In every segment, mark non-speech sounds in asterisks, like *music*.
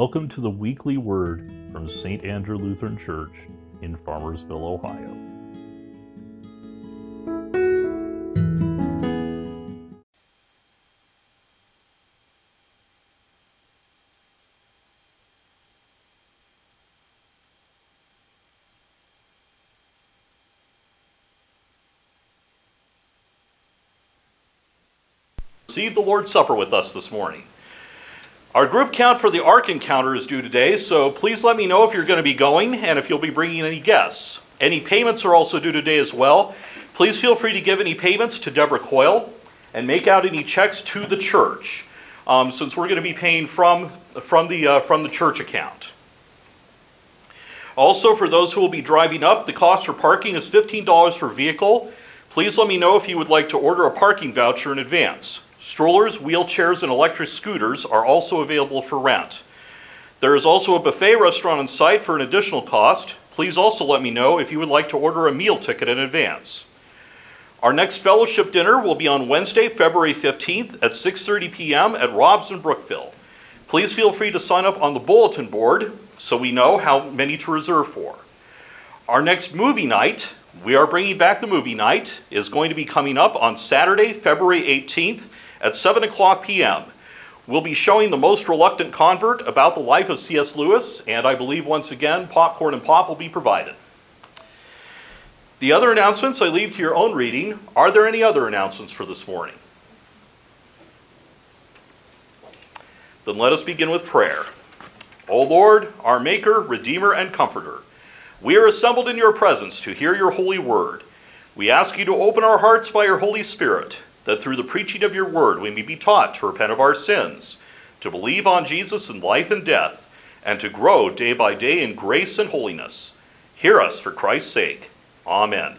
Welcome to the weekly word from St. Andrew Lutheran Church in Farmersville, Ohio. Receive the Lord's Supper with us this morning. Our group count for the Ark Encounter is due today, so please let me know if you're going to be going and if you'll be bringing any guests. Any payments are also due today as well. Please feel free to give any payments to Deborah Coyle and make out any checks to the church, um, since we're going to be paying from, from, the, uh, from the church account. Also, for those who will be driving up, the cost for parking is $15 per vehicle. Please let me know if you would like to order a parking voucher in advance. Strollers, wheelchairs, and electric scooters are also available for rent. There is also a buffet restaurant on site for an additional cost. Please also let me know if you would like to order a meal ticket in advance. Our next fellowship dinner will be on Wednesday, February 15th at 6:30 p.m. at Rob's in Brookville. Please feel free to sign up on the bulletin board so we know how many to reserve for. Our next movie night, we are bringing back the movie night, is going to be coming up on Saturday, February 18th at 7 o'clock p.m. We'll be showing The Most Reluctant Convert about the life of C.S. Lewis, and I believe once again, popcorn and pop will be provided. The other announcements I leave to your own reading. Are there any other announcements for this morning? Then let us begin with prayer. O Lord, our Maker, Redeemer, and Comforter, we are assembled in your presence to hear your holy word. We ask you to open our hearts by your Holy Spirit that through the preaching of your word we may be taught to repent of our sins, to believe on Jesus in life and death, and to grow day by day in grace and holiness. Hear us for Christ's sake. Amen.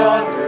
daughter.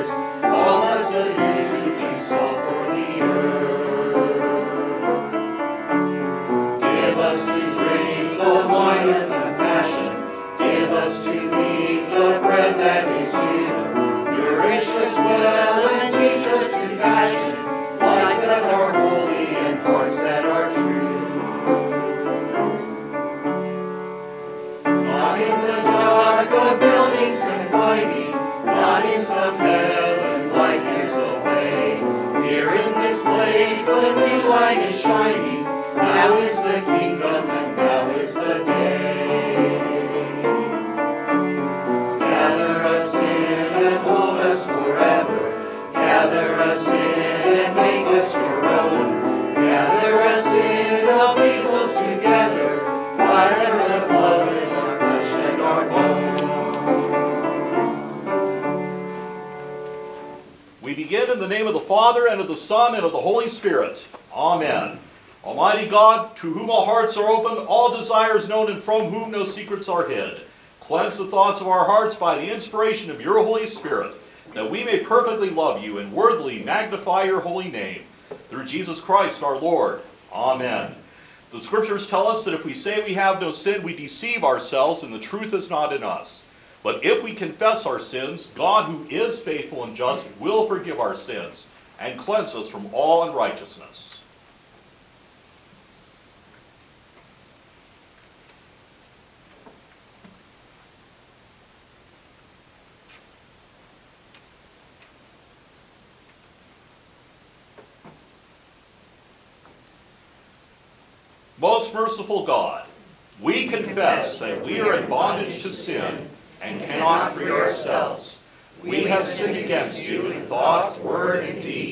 Son, and of the Holy Spirit. Amen. Almighty God, to whom all hearts are open, all desires known, and from whom no secrets are hid, cleanse the thoughts of our hearts by the inspiration of your Holy Spirit, that we may perfectly love you and worthily magnify your holy name. Through Jesus Christ our Lord. Amen. The scriptures tell us that if we say we have no sin, we deceive ourselves, and the truth is not in us. But if we confess our sins, God, who is faithful and just, will forgive our sins and cleanse us from all unrighteousness. Most merciful God, we confess that we are in bondage to sin and cannot free ourselves. We have sinned against you in thought, word, and deed,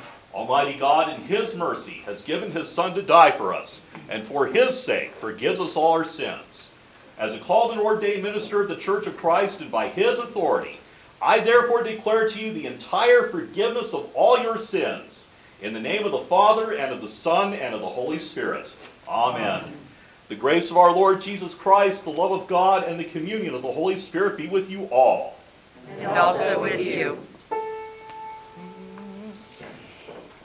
Almighty God, in His mercy, has given His Son to die for us, and for His sake forgives us all our sins. As a called and ordained minister of the Church of Christ, and by His authority, I therefore declare to you the entire forgiveness of all your sins, in the name of the Father, and of the Son, and of the Holy Spirit. Amen. The grace of our Lord Jesus Christ, the love of God, and the communion of the Holy Spirit be with you all. and also with you.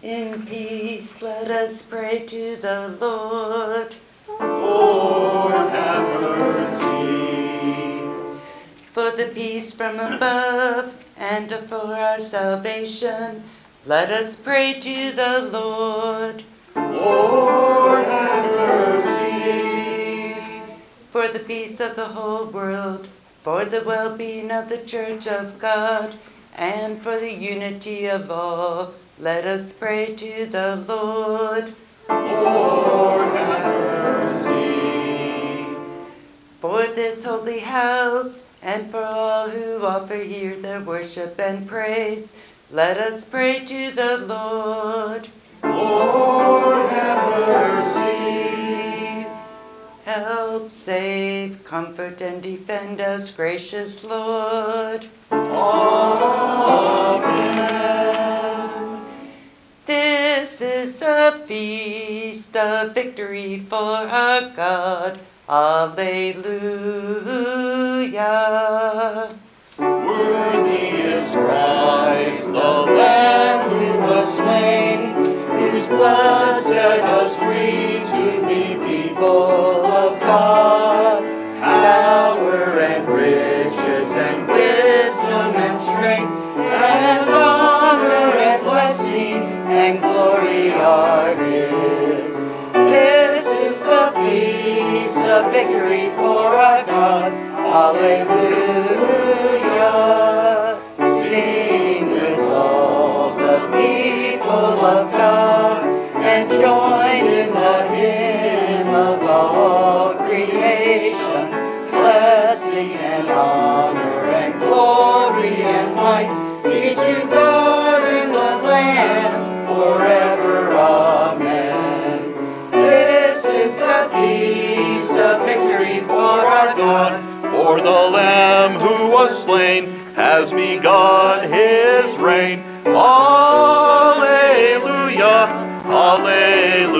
In peace, let us pray to the Lord. Lord, have mercy. For the peace from above and for our salvation, let us pray to the Lord. Lord, have mercy. For the peace of the whole world, for the well being of the Church of God, and for the unity of all, let us pray to the Lord. Lord, have mercy. For this holy house, and for all who offer here their worship and praise, let us pray to the Lord. Lord, have mercy. Help, save, comfort, and defend us, gracious Lord. Amen. This is a feast of victory for our God. Alleluia. Worthy is Christ, the Lamb who was slain, whose blood set us free people of God. Power and riches and wisdom and strength and honor and blessing and glory are His. This is the feast of victory for our God. Hallelujah. Sing with all the people of God and join in the hymn of all creation. Blessing and honor and glory and might be to God and the Lamb forever. Amen. This is the feast of victory for our God. For the Lamb who was slain has begun his reign. Alleluia, Alleluia.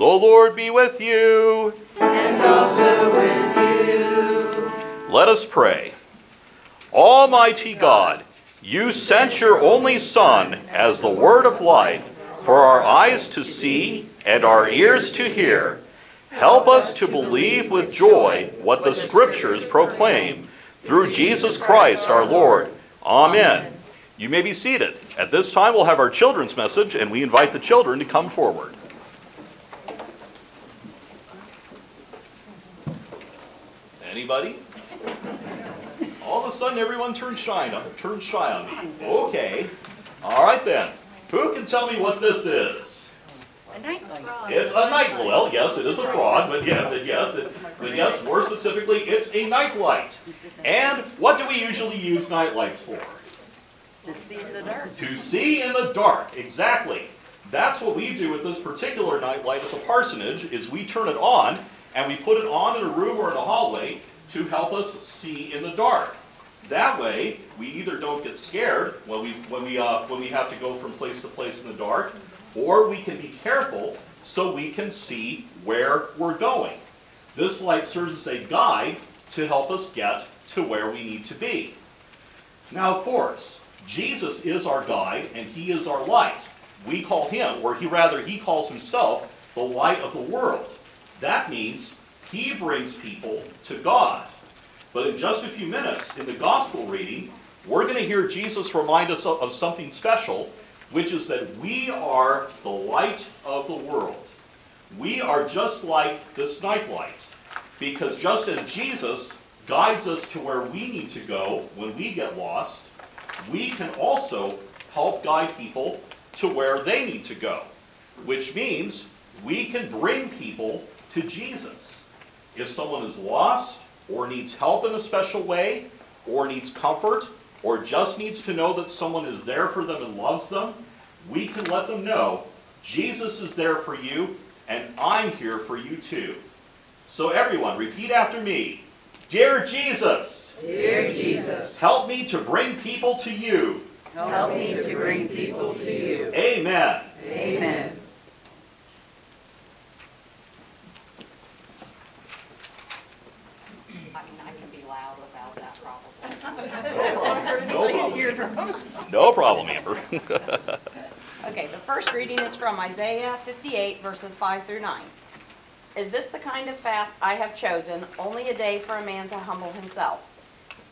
The Lord be with you. And also with you. Let us pray. Almighty God, you sent your only Son as the word of life for our eyes to see and our ears to hear. Help us to believe with joy what the Scriptures proclaim. Through Jesus Christ our Lord. Amen. You may be seated. At this time, we'll have our children's message, and we invite the children to come forward. Anybody? All of a sudden, everyone turned shy on, turned shy on me. Okay. All right then. Who can tell me what this is? A nightlight. It's a night. Well, yes, it is a frog, but yeah, but yes, it, but yes, more specifically, it's a nightlight. And what do we usually use nightlights for? To see in the dark. To see in the dark. Exactly. That's what we do with this particular nightlight at the parsonage. Is we turn it on and we put it on in a room or in a hallway to help us see in the dark. That way, we either don't get scared when we when we uh, when we have to go from place to place in the dark, or we can be careful so we can see where we're going. This light serves as a guide to help us get to where we need to be. Now, of course, Jesus is our guide and he is our light. We call him, or he rather, he calls himself the light of the world. Means he brings people to God. But in just a few minutes, in the gospel reading, we're going to hear Jesus remind us of, of something special, which is that we are the light of the world. We are just like this nightlight. Because just as Jesus guides us to where we need to go when we get lost, we can also help guide people to where they need to go. Which means we can bring people to Jesus. If someone is lost, or needs help in a special way, or needs comfort, or just needs to know that someone is there for them and loves them, we can let them know Jesus is there for you, and I'm here for you too. So, everyone, repeat after me Dear Jesus, Dear Jesus, help me to bring people to you. help me to bring people to you. Amen. Amen. I mean, I can be loud without that probably. No problem. No problem, Amber. *laughs* Okay, the first reading is from Isaiah 58 verses 5 through 9. Is this the kind of fast I have chosen, only a day for a man to humble himself?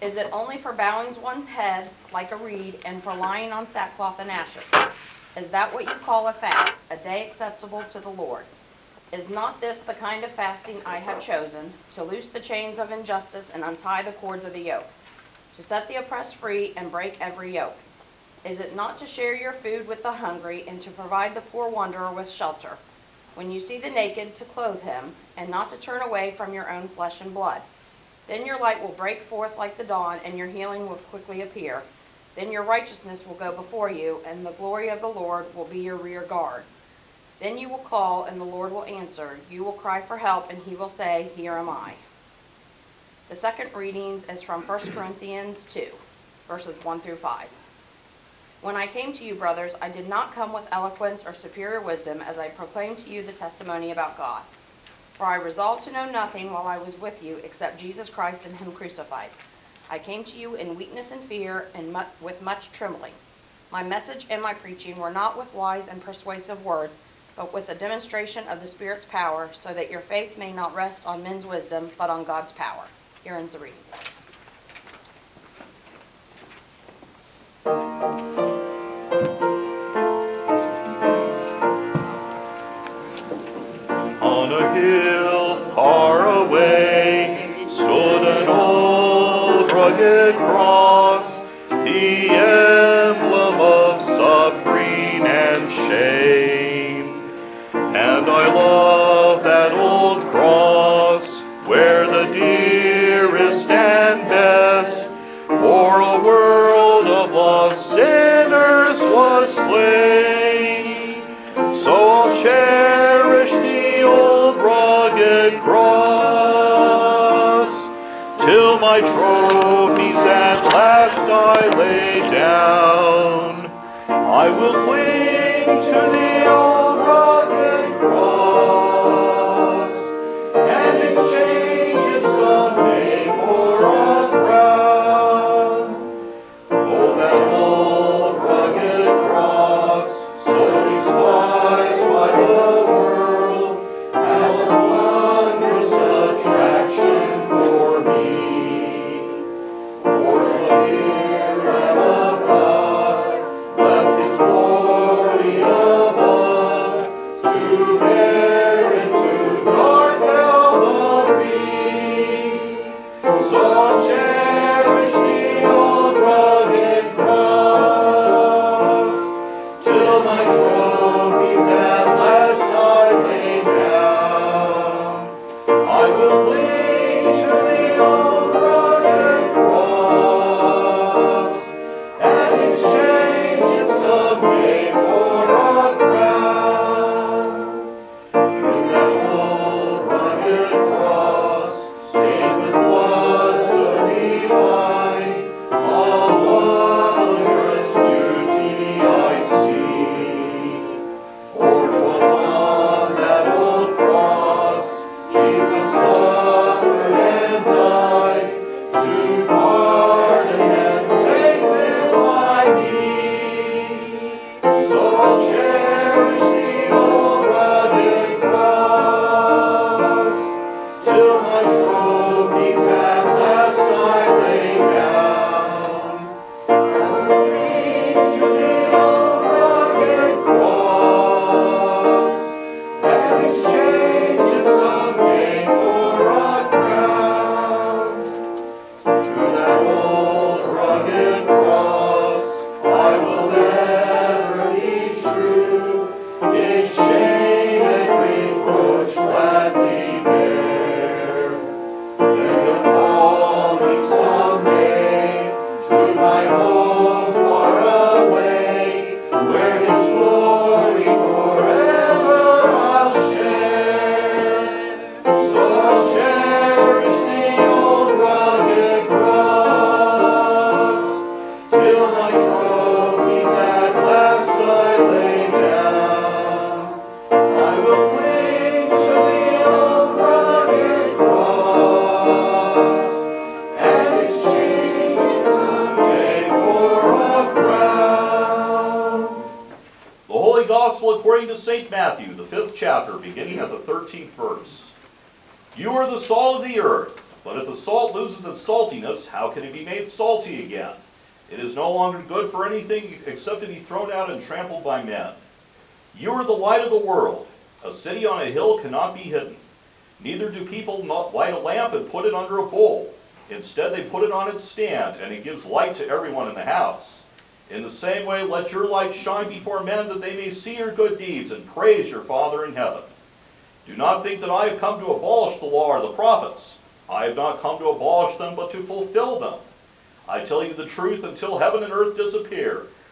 Is it only for bowing one's head like a reed and for lying on sackcloth and ashes? Is that what you call a fast, a day acceptable to the Lord? Is not this the kind of fasting I have chosen, to loose the chains of injustice and untie the cords of the yoke, to set the oppressed free and break every yoke? Is it not to share your food with the hungry and to provide the poor wanderer with shelter? When you see the naked, to clothe him, and not to turn away from your own flesh and blood? Then your light will break forth like the dawn, and your healing will quickly appear. Then your righteousness will go before you, and the glory of the Lord will be your rear guard. Then you will call, and the Lord will answer. You will cry for help, and he will say, Here am I. The second readings is from 1 Corinthians 2, verses 1 through 5. When I came to you, brothers, I did not come with eloquence or superior wisdom as I proclaimed to you the testimony about God. For I resolved to know nothing while I was with you except Jesus Christ and Him crucified. I came to you in weakness and fear and mu- with much trembling. My message and my preaching were not with wise and persuasive words, but with a demonstration of the Spirit's power, so that your faith may not rest on men's wisdom, but on God's power. Here ends the reading. On a hill far away stood an old rugged cross, the emblem of suffering and shame. And I love that old cross where the dearest and best for a world of lost sinners was slain. Down. I will cling to the by men. You are the light of the world. A city on a hill cannot be hidden. Neither do people light a lamp and put it under a bowl. Instead, they put it on its stand, and it gives light to everyone in the house. In the same way, let your light shine before men that they may see your good deeds and praise your Father in heaven. Do not think that I have come to abolish the law or the prophets. I have not come to abolish them, but to fulfill them. I tell you the truth, until heaven and earth disappear,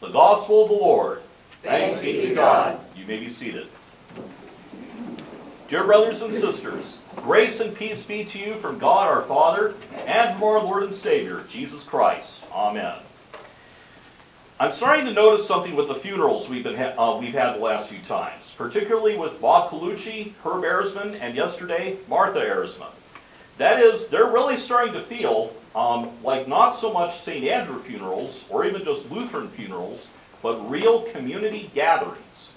The gospel of the Lord. Thanks be to God. You may be seated. Dear brothers and sisters, grace and peace be to you from God our Father and from our Lord and Savior, Jesus Christ. Amen. I'm starting to notice something with the funerals we've, been uh, we've had the last few times, particularly with Bob Colucci, Herb Erzman, and yesterday, Martha Erzman. That is, they're really starting to feel um, like not so much St. Andrew funerals or even just Lutheran funerals, but real community gatherings.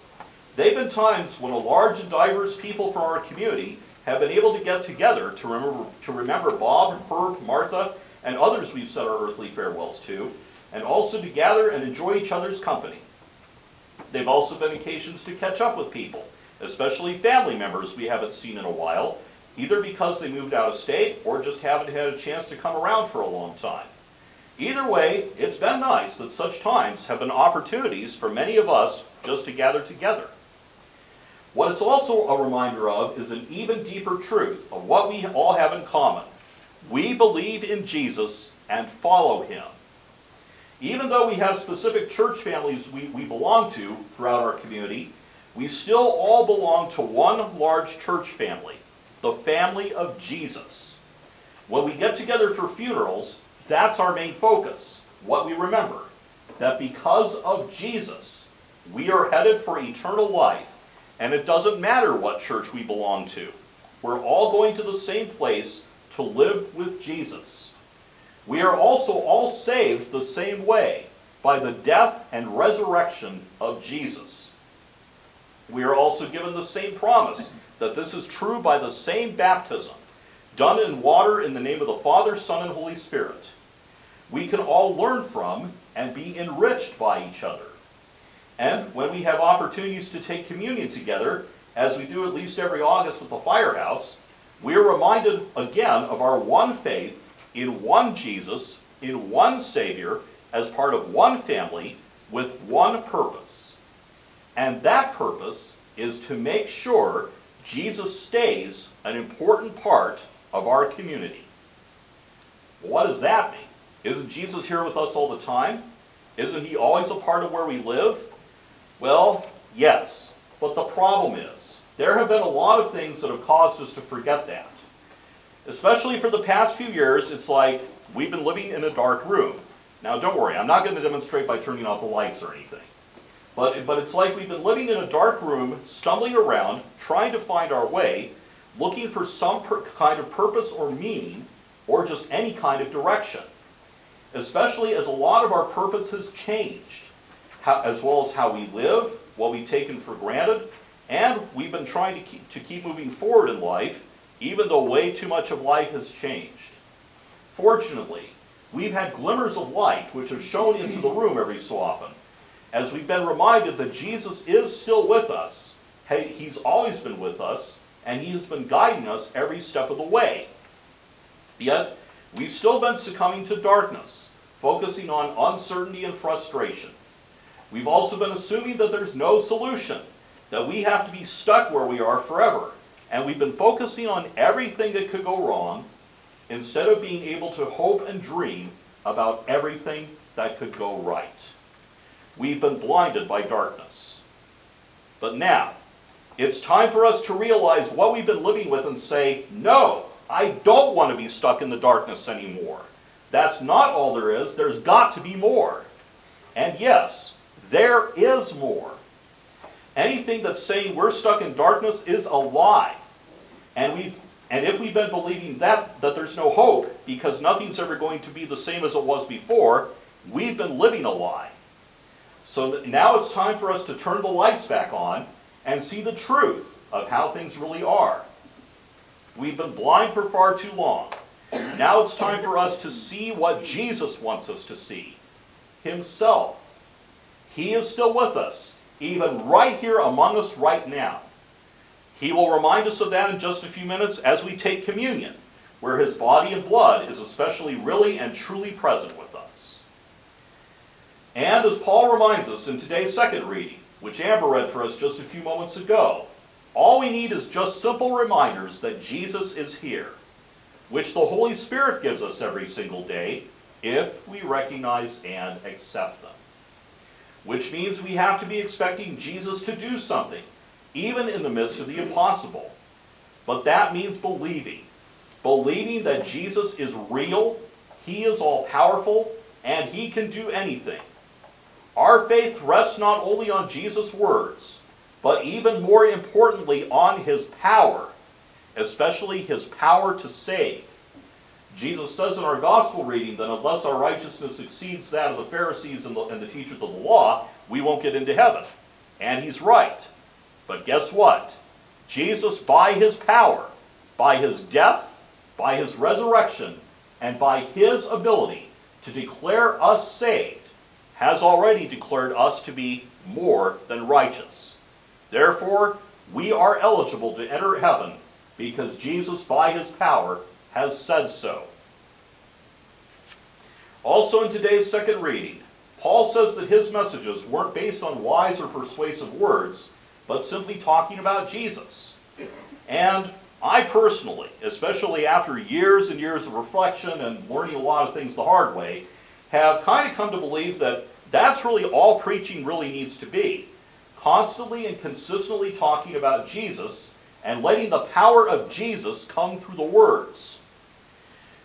They've been times when a large and diverse people from our community have been able to get together to remember, to remember Bob, Herb, Martha, and others we've said our earthly farewells to, and also to gather and enjoy each other's company. They've also been occasions to catch up with people, especially family members we haven't seen in a while, either because they moved out of state or just haven't had a chance to come around for a long time. Either way, it's been nice that such times have been opportunities for many of us just to gather together. What it's also a reminder of is an even deeper truth of what we all have in common. We believe in Jesus and follow him. Even though we have specific church families we, we belong to throughout our community, we still all belong to one large church family, the family of Jesus. When we get together for funerals, that's our main focus, what we remember. That because of Jesus, we are headed for eternal life, and it doesn't matter what church we belong to. We're all going to the same place to live with Jesus. We are also all saved the same way, by the death and resurrection of Jesus. We are also given the same promise that this is true by the same baptism, done in water in the name of the Father, Son, and Holy Spirit. We can all learn from and be enriched by each other. And when we have opportunities to take communion together, as we do at least every August at the firehouse, we are reminded again of our one faith in one Jesus, in one Savior, as part of one family, with one purpose. And that purpose is to make sure Jesus stays an important part of our community. What does that mean? Isn't Jesus here with us all the time? Isn't he always a part of where we live? Well, yes. But the problem is, there have been a lot of things that have caused us to forget that. Especially for the past few years, it's like we've been living in a dark room. Now, don't worry, I'm not going to demonstrate by turning off the lights or anything. But, but it's like we've been living in a dark room, stumbling around, trying to find our way, looking for some kind of purpose or meaning, or just any kind of direction. Especially as a lot of our purpose has changed, how, as well as how we live, what we've taken for granted, and we've been trying to keep, to keep moving forward in life, even though way too much of life has changed. Fortunately, we've had glimmers of light which have shone into the room every so often, as we've been reminded that Jesus is still with us. He's always been with us, and He has been guiding us every step of the way. Yet, we've still been succumbing to darkness, focusing on uncertainty and frustration. We've also been assuming that there's no solution, that we have to be stuck where we are forever. And we've been focusing on everything that could go wrong instead of being able to hope and dream about everything that could go right. We've been blinded by darkness. But now, It's time for us to realize what we've been living with and say, no, I don't want to be stuck in the darkness anymore. That's not all there is. There's got to be more. And yes, there is more. Anything that's saying we're stuck in darkness is a lie. And we've and if we've been believing that that there's no hope because nothing's ever going to be the same as it was before, we've been living a lie. So now it's time for us to turn the lights back on and see the truth of how things really are. We've been blind for far too long. Now it's time for us to see what Jesus wants us to see Himself. He is still with us, even right here among us right now. He will remind us of that in just a few minutes as we take communion, where His body and blood is especially really and truly present with us. And as Paul reminds us in today's second reading, which Amber read for us just a few moments ago, all we need is just simple reminders that Jesus is here, which the Holy Spirit gives us every single day if we recognize and accept them. Which means we have to be expecting Jesus to do something, even in the midst of the impossible. But that means believing. Believing that Jesus is real, He is all powerful, and He can do anything. Our faith rests not only on Jesus' words, but even more importantly on his power, especially his power to save. Jesus says in our gospel reading that unless our righteousness exceeds that of the Pharisees and the, and the teachers of the law, we won't get into heaven. And he's right. But guess what? Jesus, by his power, by his death, by his resurrection, and by his ability to declare us saved, has already declared us to be more than righteous. Therefore, we are eligible to enter heaven because Jesus, by his power, has said so. Also, in today's second reading, Paul says that his messages weren't based on wise or persuasive words, but simply talking about Jesus. And I personally, especially after years and years of reflection and learning a lot of things the hard way, have kind of come to believe that that's really all preaching really needs to be. Constantly and consistently talking about Jesus and letting the power of Jesus come through the words.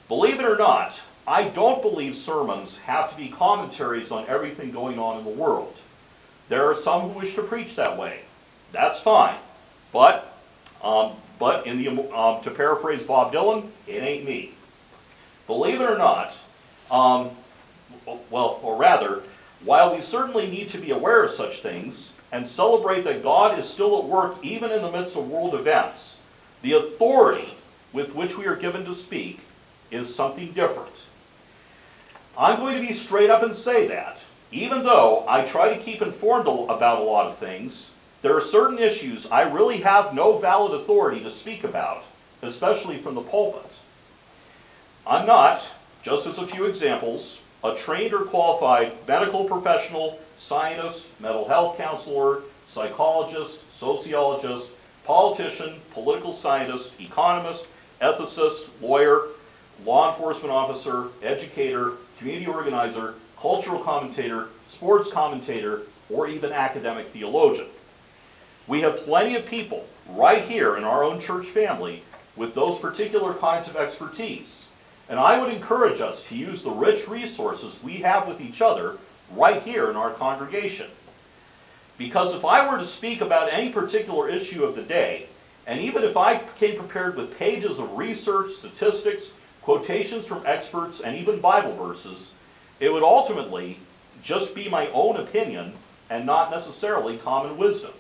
Believe it or not, I don't believe sermons have to be commentaries on everything going on in the world. There are some who wish to preach that way. That's fine. But, um, but in the, um, to paraphrase Bob Dylan, it ain't me. Believe it or not, um, well, or rather, while we certainly need to be aware of such things and celebrate that God is still at work even in the midst of world events, the authority with which we are given to speak is something different. I'm going to be straight up and say that. Even though I try to keep informed about a lot of things, there are certain issues I really have no valid authority to speak about, especially from the pulpit. I'm not, just as a few examples, a trained or qualified medical professional, scientist, mental health counselor, psychologist, sociologist, politician, political scientist, economist, ethicist, lawyer, law enforcement officer, educator, community organizer, cultural commentator, sports commentator, or even academic theologian. We have plenty of people right here in our own church family with those particular kinds of expertise. And I would encourage us to use the rich resources we have with each other right here in our congregation. Because if I were to speak about any particular issue of the day, and even if I came prepared with pages of research, statistics, quotations from experts, and even Bible verses, it would ultimately just be my own opinion and not necessarily common wisdom.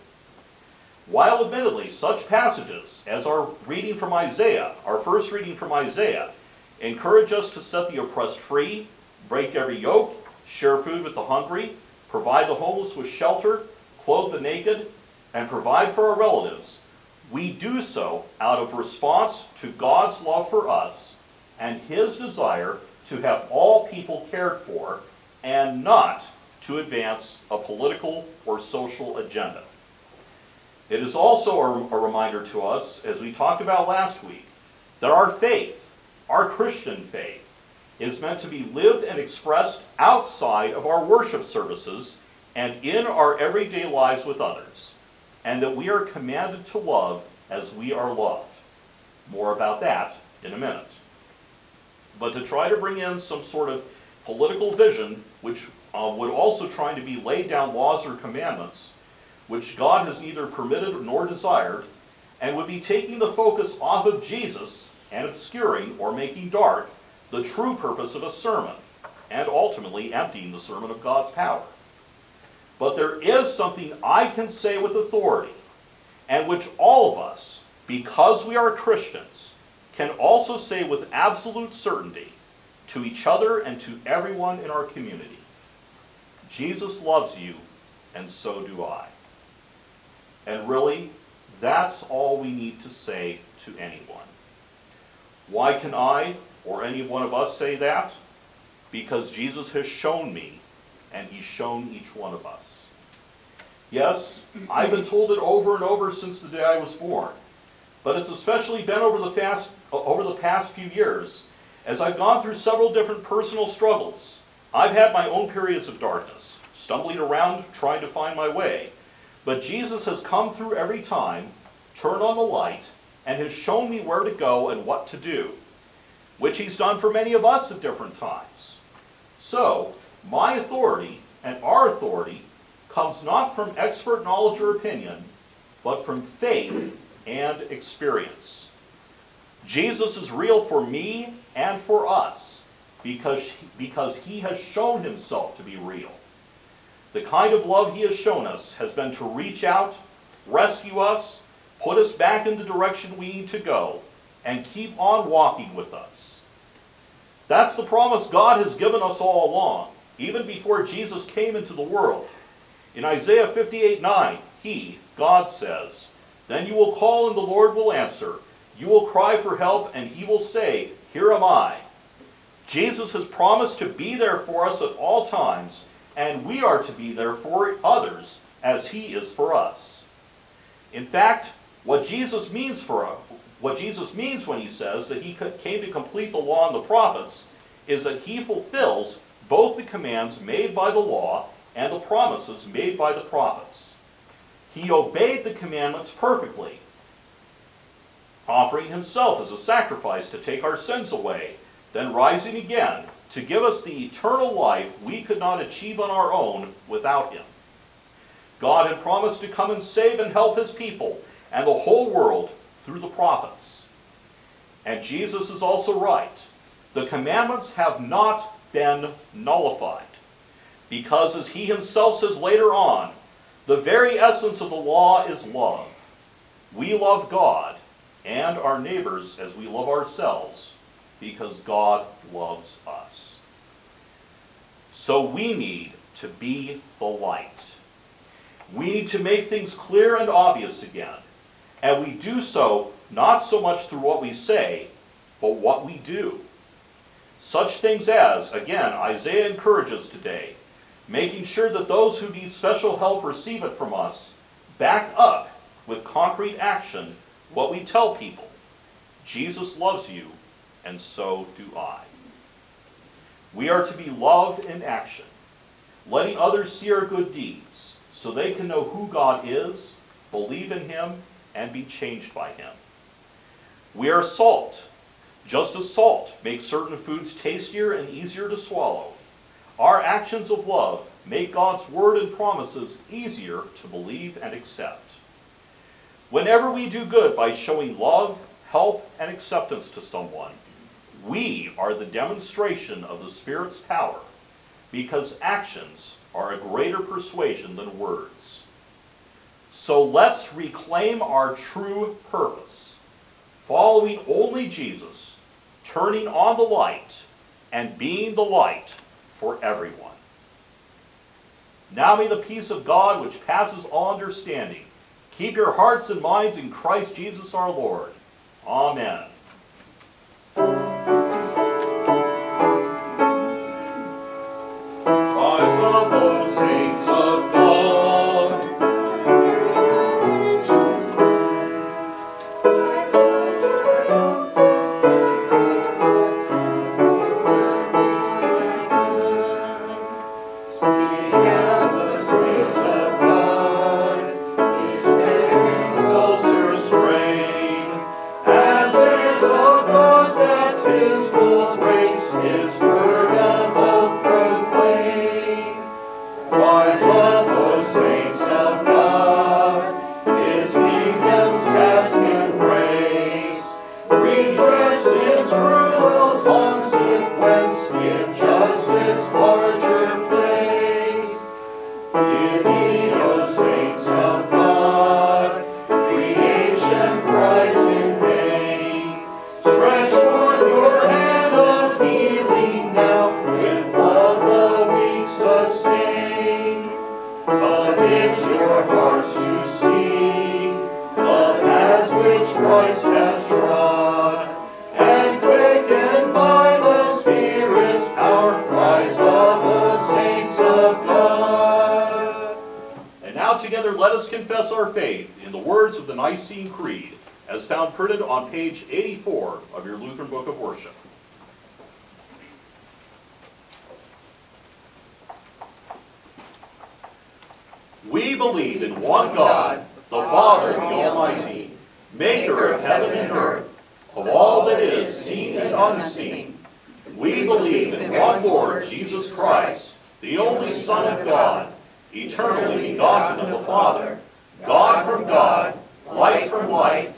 While admittedly such passages as our reading from Isaiah, our first reading from Isaiah, encourage us to set the oppressed free, break every yoke, share food with the hungry, provide the homeless with shelter, clothe the naked, and provide for our relatives, we do so out of response to God's love for us and His desire to have all people cared for and not to advance a political or social agenda. It is also a, reminder to us, as we talked about last week, that our faith, our Christian faith, is meant to be lived and expressed outside of our worship services and in our everyday lives with others. and that we are commanded to love as we are loved. More about that in a minute. But to try to bring in some sort of political vision, which uh, would also try to be laid down laws or commandments, which God has neither permitted nor desired, and would be taking the focus off of Jesus and obscuring or making dark the true purpose of a sermon, and ultimately emptying the sermon of God's power. But there is something I can say with authority, and which all of us, because we are Christians, can also say with absolute certainty to each other and to everyone in our community. Jesus loves you, and so do I. And really, that's all we need to say to anyone. Why can I or any one of us say that? Because Jesus has shown me, and he's shown each one of us. Yes, I've been told it over and over since the day I was born, but it's especially been over the, fast, over the past few years as I've gone through several different personal struggles. I've had my own periods of darkness, stumbling around trying to find my way. But Jesus has come through every time, turned on the light, and has shown me where to go and what to do, which he's done for many of us at different times. So, my authority and our authority comes not from expert knowledge or opinion, but from faith and experience. Jesus is real for me and for us because, because he has shown himself to be real. The kind of love he has shown us has been to reach out, rescue us, put us back in the direction we need to go, and keep on walking with us. That's the promise God has given us all along, even before Jesus came into the world. In Isaiah 58 9, He, God says, Then you will call and the Lord will answer. You will cry for help and He will say, Here am I. Jesus has promised to be there for us at all times, and we are to be there for others as He is for us. In fact, what Jesus means for us, what Jesus means when he says that he came to complete the law and the prophets is that he fulfills both the commands made by the law and the promises made by the prophets. He obeyed the commandments perfectly, offering himself as a sacrifice to take our sins away, then rising again to give us the eternal life we could not achieve on our own without him. God had promised to come and save and help his people and the whole world through the prophets. And Jesus is also right. The commandments have not been nullified. Because, as he himself says later on, the very essence of the law is love. We love God and our neighbors as we love ourselves because God loves us. So we need to be the light. We need to make things clear and obvious again. And we do so not so much through what we say, but what we do. Such things as, again, Isaiah encourages today, making sure that those who need special help receive it from us, back up with concrete action what we tell people. Jesus loves you, and so do I. We are to be love in action, letting others see our good deeds so they can know who God is, believe in Him, and be changed by Him. We are salt. Just as salt makes certain foods tastier and easier to swallow, our actions of love make God's word and promises easier to believe and accept. Whenever we do good by showing love, help, and acceptance to someone, we are the demonstration of the Spirit's power because actions are a greater persuasion than words. So let's reclaim our true purpose, following only Jesus, turning on the light, and being the light for everyone. Now may the peace of God, which passes all understanding, keep your hearts and minds in Christ Jesus our Lord. Amen. Found printed on page 84 of your Lutheran Book of Worship. We believe in one God, the Father, the Almighty, maker of heaven and earth, of all that is seen and unseen. We believe in one Lord, Jesus Christ, the only Son of God, eternally begotten of the Father, God from God, light from light,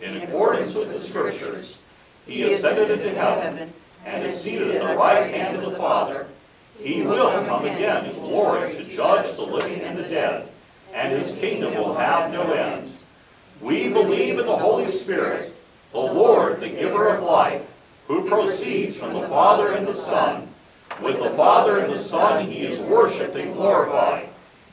in accordance with the Scriptures. He ascended into heaven and is seated at the right hand of the Father. He will come again in glory to judge the living and the dead, and his kingdom will have no end. We believe in the Holy Spirit, the Lord, the giver of life, who proceeds from the Father and the Son. With the Father and the Son he is worshipped and glorified.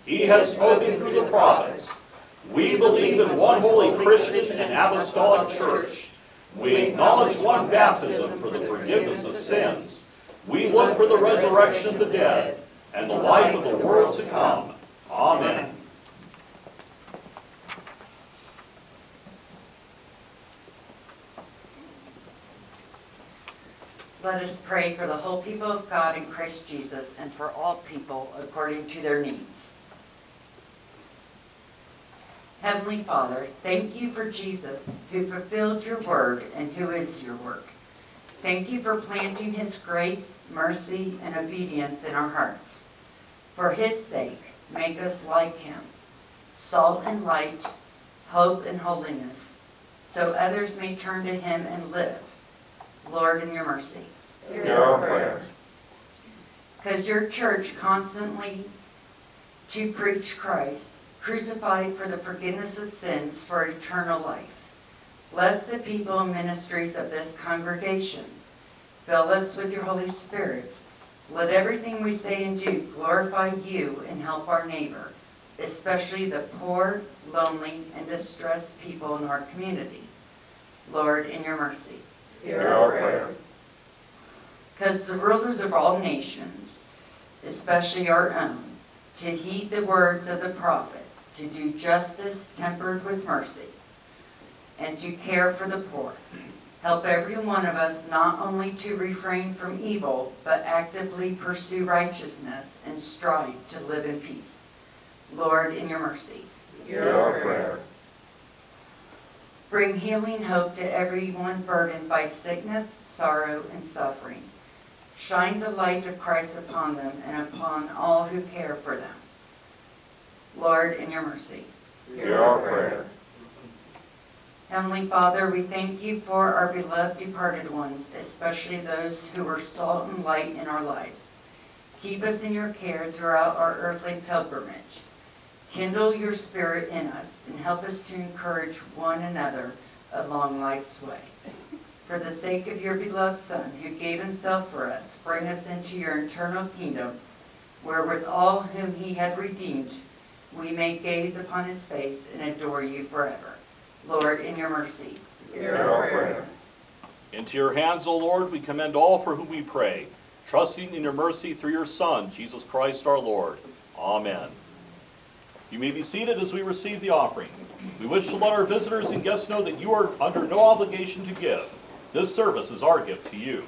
He has spoken through the prophets. We believe in one holy Christian and apostolic church. We acknowledge one baptism for the forgiveness of sins. We look for the resurrection of the dead and the life of the world to come. Amen. Let us pray for the whole people of God in Christ Jesus and for all people according to their needs. Heavenly Father, thank you for Jesus, who fulfilled your word and who is your work. Thank you for planting his grace, mercy, and obedience in our hearts. For his sake, make us like him, salt and light, hope and holiness, so others may turn to him and live. Lord, in your mercy. Hear our prayer. Because your church constantly to preach Christ, crucified for the forgiveness of sins for eternal life. Bless the people and ministries of this congregation. Fill us with your Holy Spirit. Let everything we say and do glorify you and help our neighbor, especially the poor, lonely, and distressed people in our community. Lord, in your mercy. Hear our prayer. Because the rulers of all nations, especially our own, to heed the words of the prophet, to do justice tempered with mercy, and to care for the poor. Help every one of us not only to refrain from evil, but actively pursue righteousness and strive to live in peace. Lord, in your mercy. Hear our prayer. Bring healing hope to everyone burdened by sickness, sorrow, and suffering. Shine the light of Christ upon them and upon all who care for them. Lord, in your mercy. Hear our prayer. Heavenly Father, we thank you for our beloved departed ones, especially those who were salt and light in our lives. Keep us in your care throughout our earthly pilgrimage. Kindle your spirit in us and help us to encourage one another along life's way. For the sake of your beloved Son, who gave himself for us, bring us into your eternal kingdom, where with all whom he had redeemed, we may gaze upon his face and adore you forever. Lord, in your mercy. Hear our prayer. Into your hands, O Lord, we commend all for whom we pray, trusting in your mercy through your Son, Jesus Christ our Lord. Amen. You may be seated as we receive the offering. We wish to let our visitors and guests know that you are under no obligation to give. This service is our gift to you.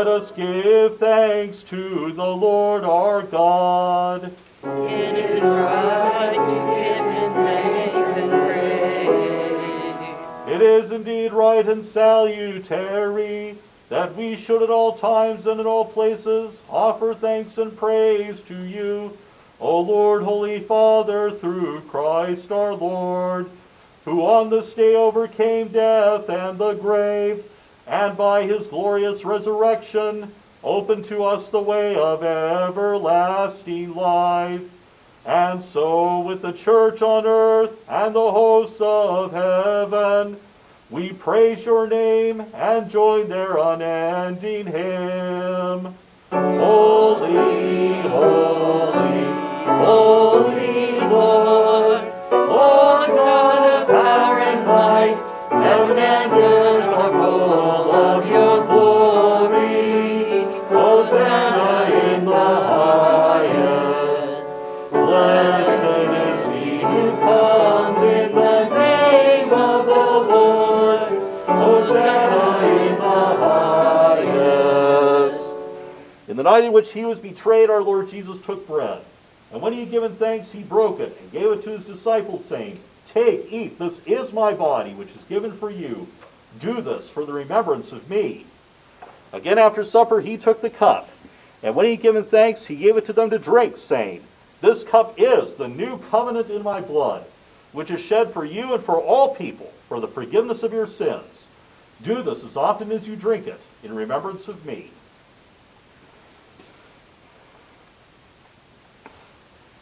Let us give thanks to the Lord our God. It is right to give him thanks and praise. It is indeed right and salutary that we should at all times and in all places offer thanks and praise to you, O Lord, Holy Father, through Christ our Lord, who on this day overcame death and the grave, and by his glorious resurrection open to us the way of everlasting life. And so, with the church on earth and the hosts of heaven, we praise your name and join their unending hymn. Holy, holy, Holy Lord, Lord God of power and might, heaven and earth the night in which he was betrayed, our Lord Jesus took bread. And when he had given thanks, he broke it and gave it to his disciples, saying, Take, eat, this is my body, which is given for you. Do this for the remembrance of me. Again after supper, he took the cup. And when he had given thanks, he gave it to them to drink, saying, This cup is the new covenant in my blood, which is shed for you and for all people for the forgiveness of your sins. Do this as often as you drink it in remembrance of me.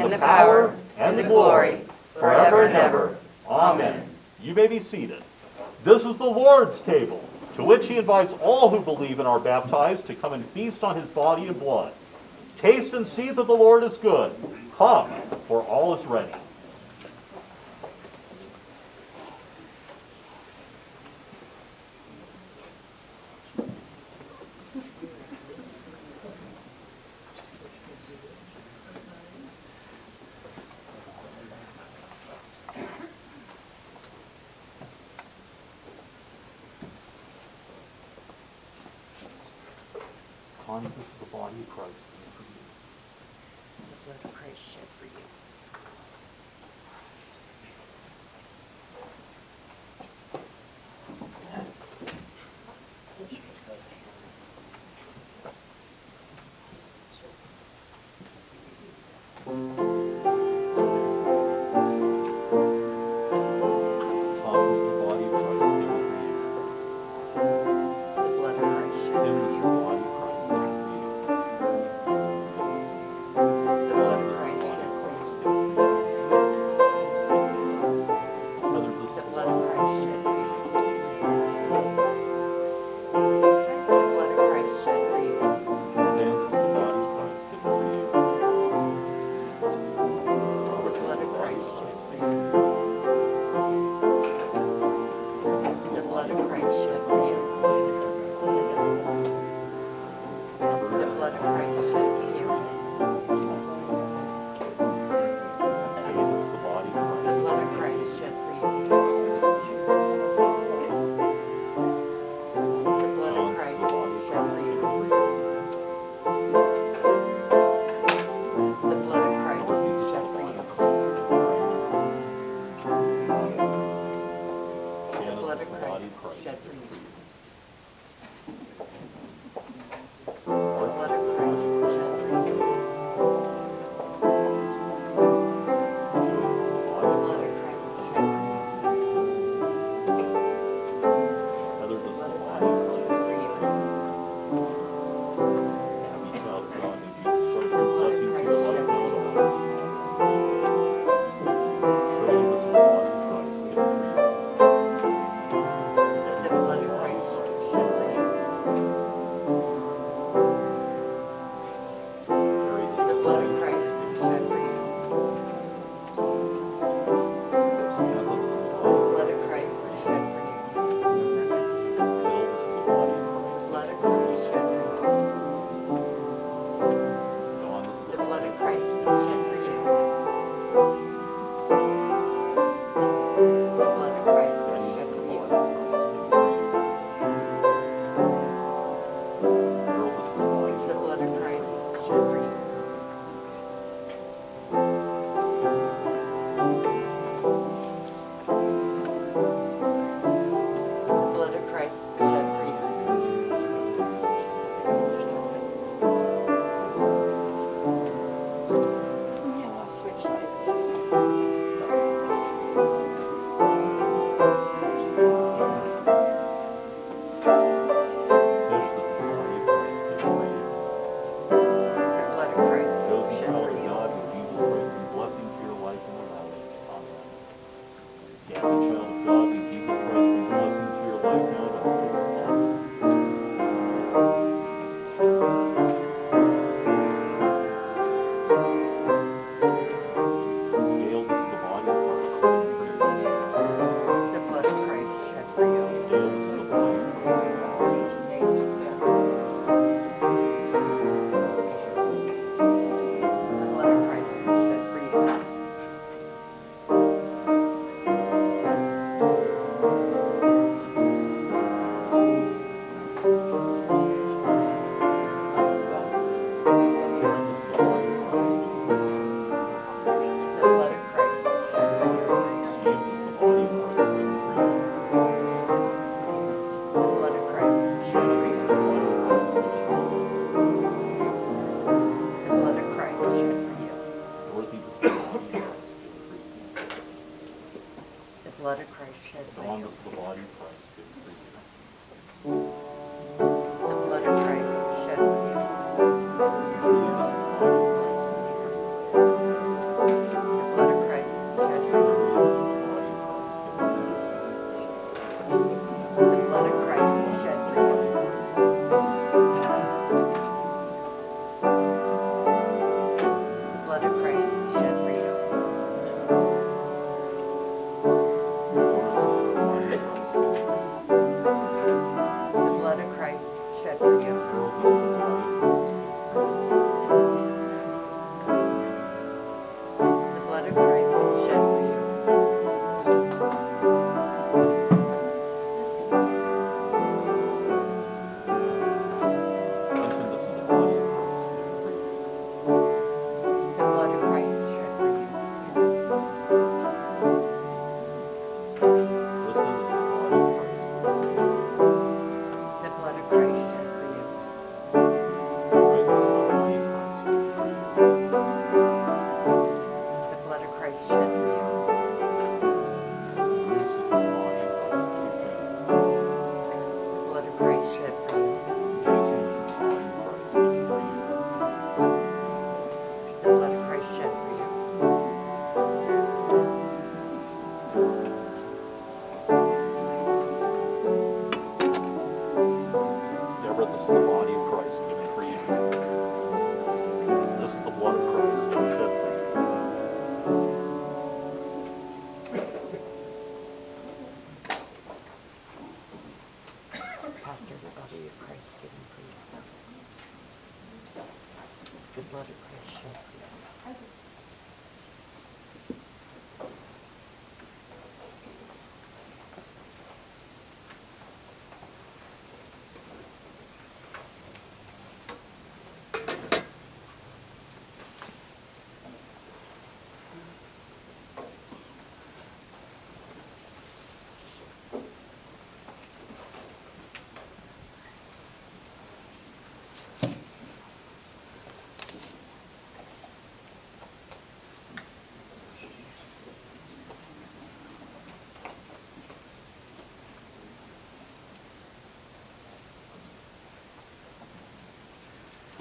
and the power, and the glory, forever and ever. Amen. You may be seated. This is the Lord's table, to which he invites all who believe and are baptized to come and feast on his body and blood. Taste and see that the Lord is good. Come, for all is ready.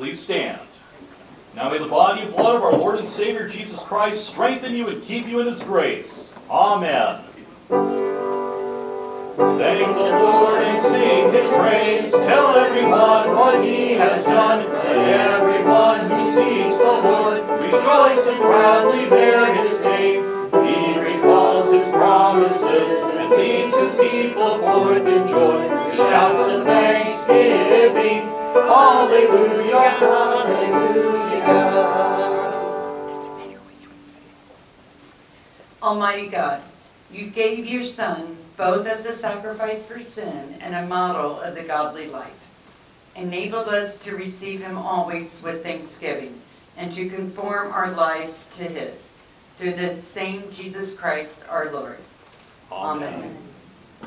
Please stand. Now may the body and blood of our Lord and Savior Jesus Christ strengthen you and keep you in his grace. Amen. Thank the Lord and sing his praise. Tell everyone what he has done. Let everyone who seeks the Lord rejoice and proudly bear his name. He recalls his promises and leads his people forth in joy. Hallelujah, hallelujah. Almighty God, you gave your Son both as a sacrifice for sin and a model of the godly life. Enabled us to receive him always with thanksgiving and to conform our lives to his. Through the same Jesus Christ our Lord. Amen.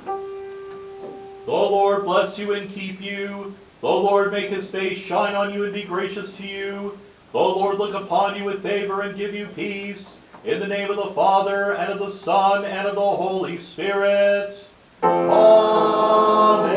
The Lord bless you and keep you. The Lord make his face shine on you and be gracious to you. The Lord look upon you with favor and give you peace. In the name of the Father, and of the Son, and of the Holy Spirit. Amen.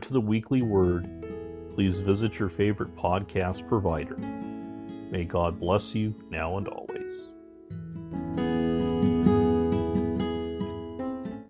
Subscribe to the weekly word, please visit your favorite podcast provider. May God bless you now and always.